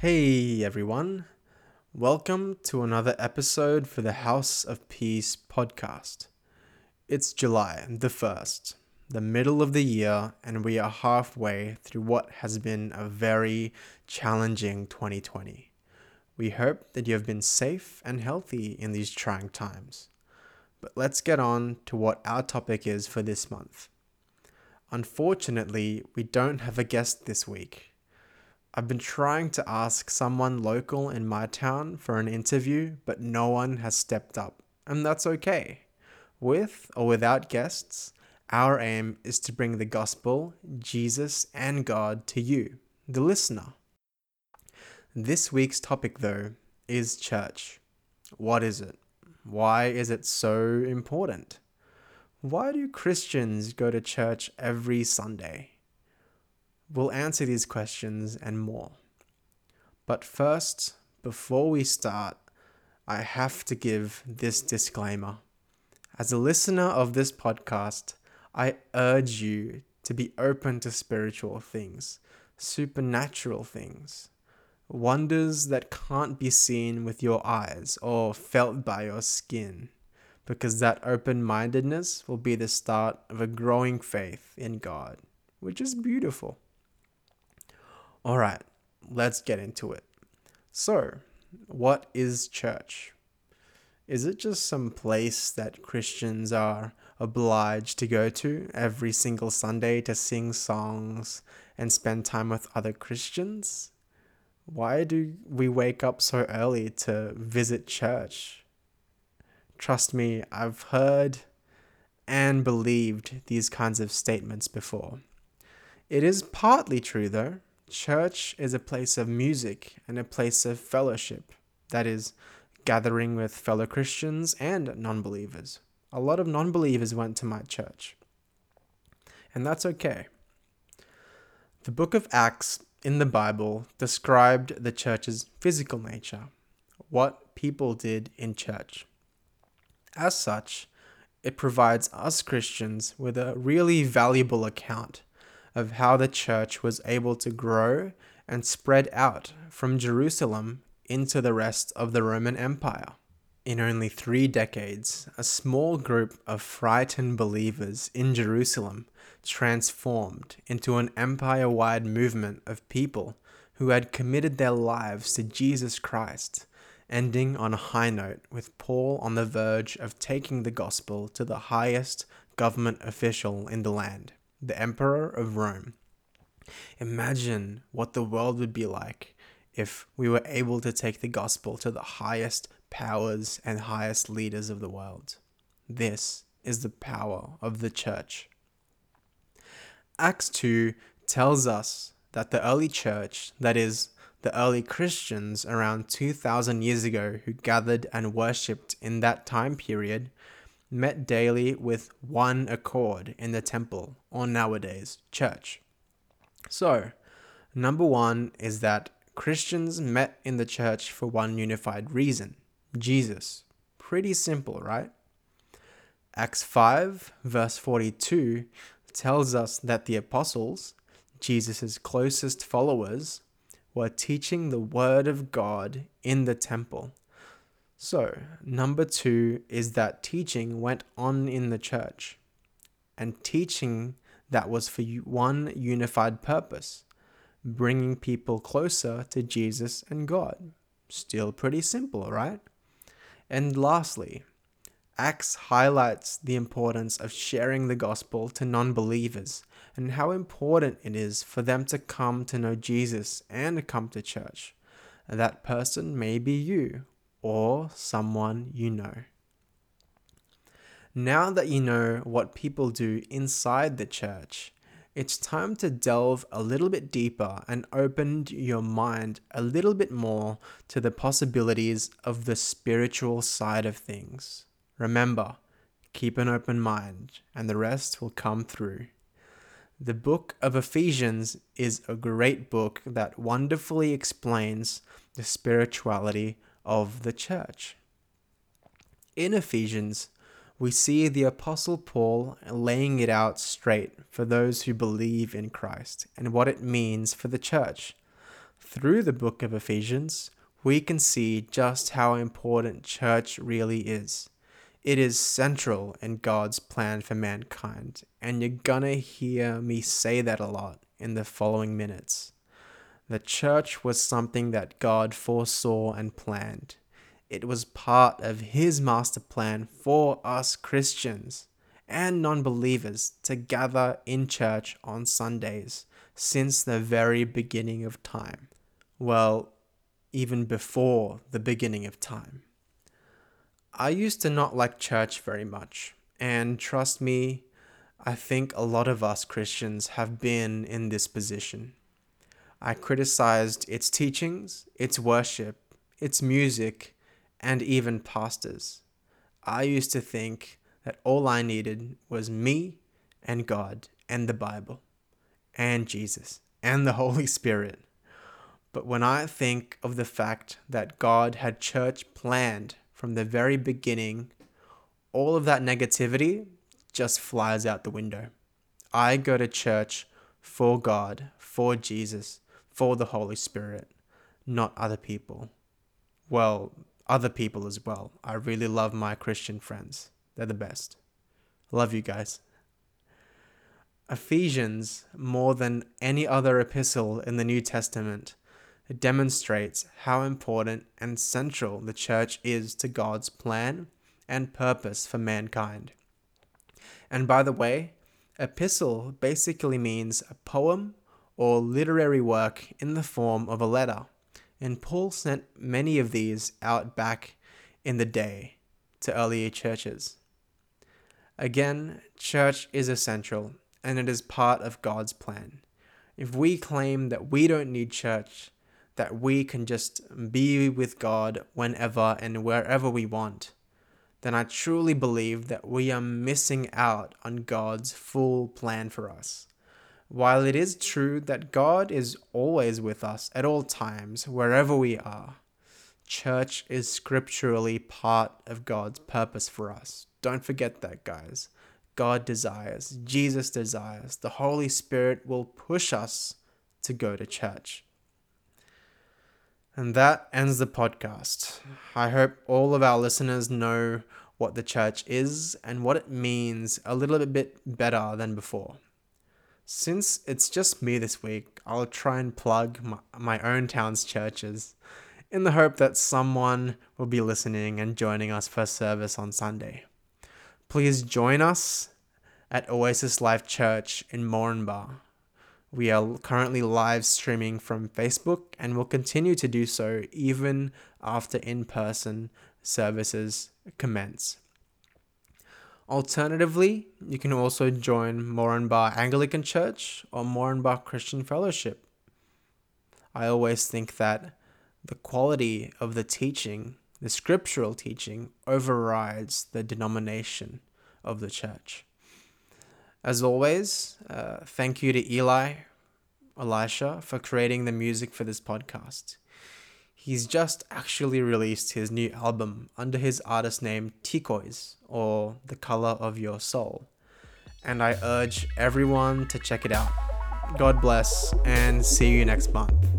Hey everyone, welcome to another episode for the House of Peace podcast. It's July the 1st, the middle of the year, and we are halfway through what has been a very challenging 2020. We hope that you have been safe and healthy in these trying times. But let's get on to what our topic is for this month. Unfortunately, we don't have a guest this week. I've been trying to ask someone local in my town for an interview, but no one has stepped up, and that's okay. With or without guests, our aim is to bring the gospel, Jesus, and God to you, the listener. This week's topic, though, is church. What is it? Why is it so important? Why do Christians go to church every Sunday? We'll answer these questions and more. But first, before we start, I have to give this disclaimer. As a listener of this podcast, I urge you to be open to spiritual things, supernatural things, wonders that can't be seen with your eyes or felt by your skin because that open mindedness will be the start of a growing faith in God, which is beautiful. All right, let's get into it. So, what is church? Is it just some place that Christians are obliged to go to every single Sunday to sing songs and spend time with other Christians? Why do we wake up so early to visit church? Trust me, I've heard and believed these kinds of statements before. It is partly true, though. Church is a place of music and a place of fellowship, that is, gathering with fellow Christians and non believers. A lot of non believers went to my church, and that's okay. The book of Acts in the Bible described the church's physical nature, what people did in church. As such, it provides us Christians with a really valuable account of how the church was able to grow and spread out from Jerusalem into the rest of the Roman Empire. In only three decades, a small group of frightened believers in Jerusalem transformed into an empire wide movement of people who had committed their lives to Jesus Christ ending on a high note with Paul on the verge of taking the gospel to the highest government official in the land, the Emperor of Rome. Imagine what the world would be like if we were able to take the gospel to the highest powers and highest leaders of the world. This is the power of the church. Acts 2 tells us that the early church, that is, the early Christians around 2000 years ago who gathered and worshipped in that time period met daily with one accord in the temple, or nowadays, church. So, number one is that Christians met in the church for one unified reason Jesus. Pretty simple, right? Acts 5, verse 42, tells us that the apostles, Jesus' closest followers, were teaching the Word of God in the temple. So, number two is that teaching went on in the church, and teaching that was for one unified purpose bringing people closer to Jesus and God. Still pretty simple, right? And lastly, Acts highlights the importance of sharing the gospel to non believers and how important it is for them to come to know Jesus and come to church. That person may be you or someone you know. Now that you know what people do inside the church, it's time to delve a little bit deeper and open your mind a little bit more to the possibilities of the spiritual side of things. Remember, keep an open mind, and the rest will come through. The book of Ephesians is a great book that wonderfully explains the spirituality of the church. In Ephesians, we see the Apostle Paul laying it out straight for those who believe in Christ and what it means for the church. through the book of Ephesians, we can see just how important church really is. It is central in God's plan for mankind, and you're gonna hear me say that a lot in the following minutes. The church was something that God foresaw and planned. It was part of His master plan for us Christians and non believers to gather in church on Sundays since the very beginning of time. Well, even before the beginning of time. I used to not like church very much, and trust me, I think a lot of us Christians have been in this position. I criticized its teachings, its worship, its music, and even pastors. I used to think that all I needed was me and God and the Bible and Jesus and the Holy Spirit. But when I think of the fact that God had church planned from the very beginning, all of that negativity just flies out the window. I go to church for God, for Jesus, for the Holy Spirit, not other people. Well, other people as well. I really love my Christian friends. They're the best. Love you guys. Ephesians, more than any other epistle in the New Testament, demonstrates how important and central the church is to God's plan and purpose for mankind. And by the way, epistle basically means a poem or literary work in the form of a letter. And Paul sent many of these out back in the day to earlier churches. Again, church is essential and it is part of God's plan. If we claim that we don't need church, that we can just be with God whenever and wherever we want, then I truly believe that we are missing out on God's full plan for us. While it is true that God is always with us at all times, wherever we are, church is scripturally part of God's purpose for us. Don't forget that, guys. God desires, Jesus desires, the Holy Spirit will push us to go to church. And that ends the podcast. I hope all of our listeners know what the church is and what it means a little bit better than before. Since it's just me this week, I'll try and plug my, my own town's churches in the hope that someone will be listening and joining us for service on Sunday. Please join us at Oasis Life Church in Moranbah we are currently live streaming from Facebook and will continue to do so even after in person services commence. Alternatively, you can also join Moranbah Anglican Church or Moranbah Christian Fellowship. I always think that the quality of the teaching, the scriptural teaching, overrides the denomination of the church. As always, uh, thank you to Eli, Elisha, for creating the music for this podcast. He's just actually released his new album under his artist name Tikois, or The Color of Your Soul. And I urge everyone to check it out. God bless, and see you next month.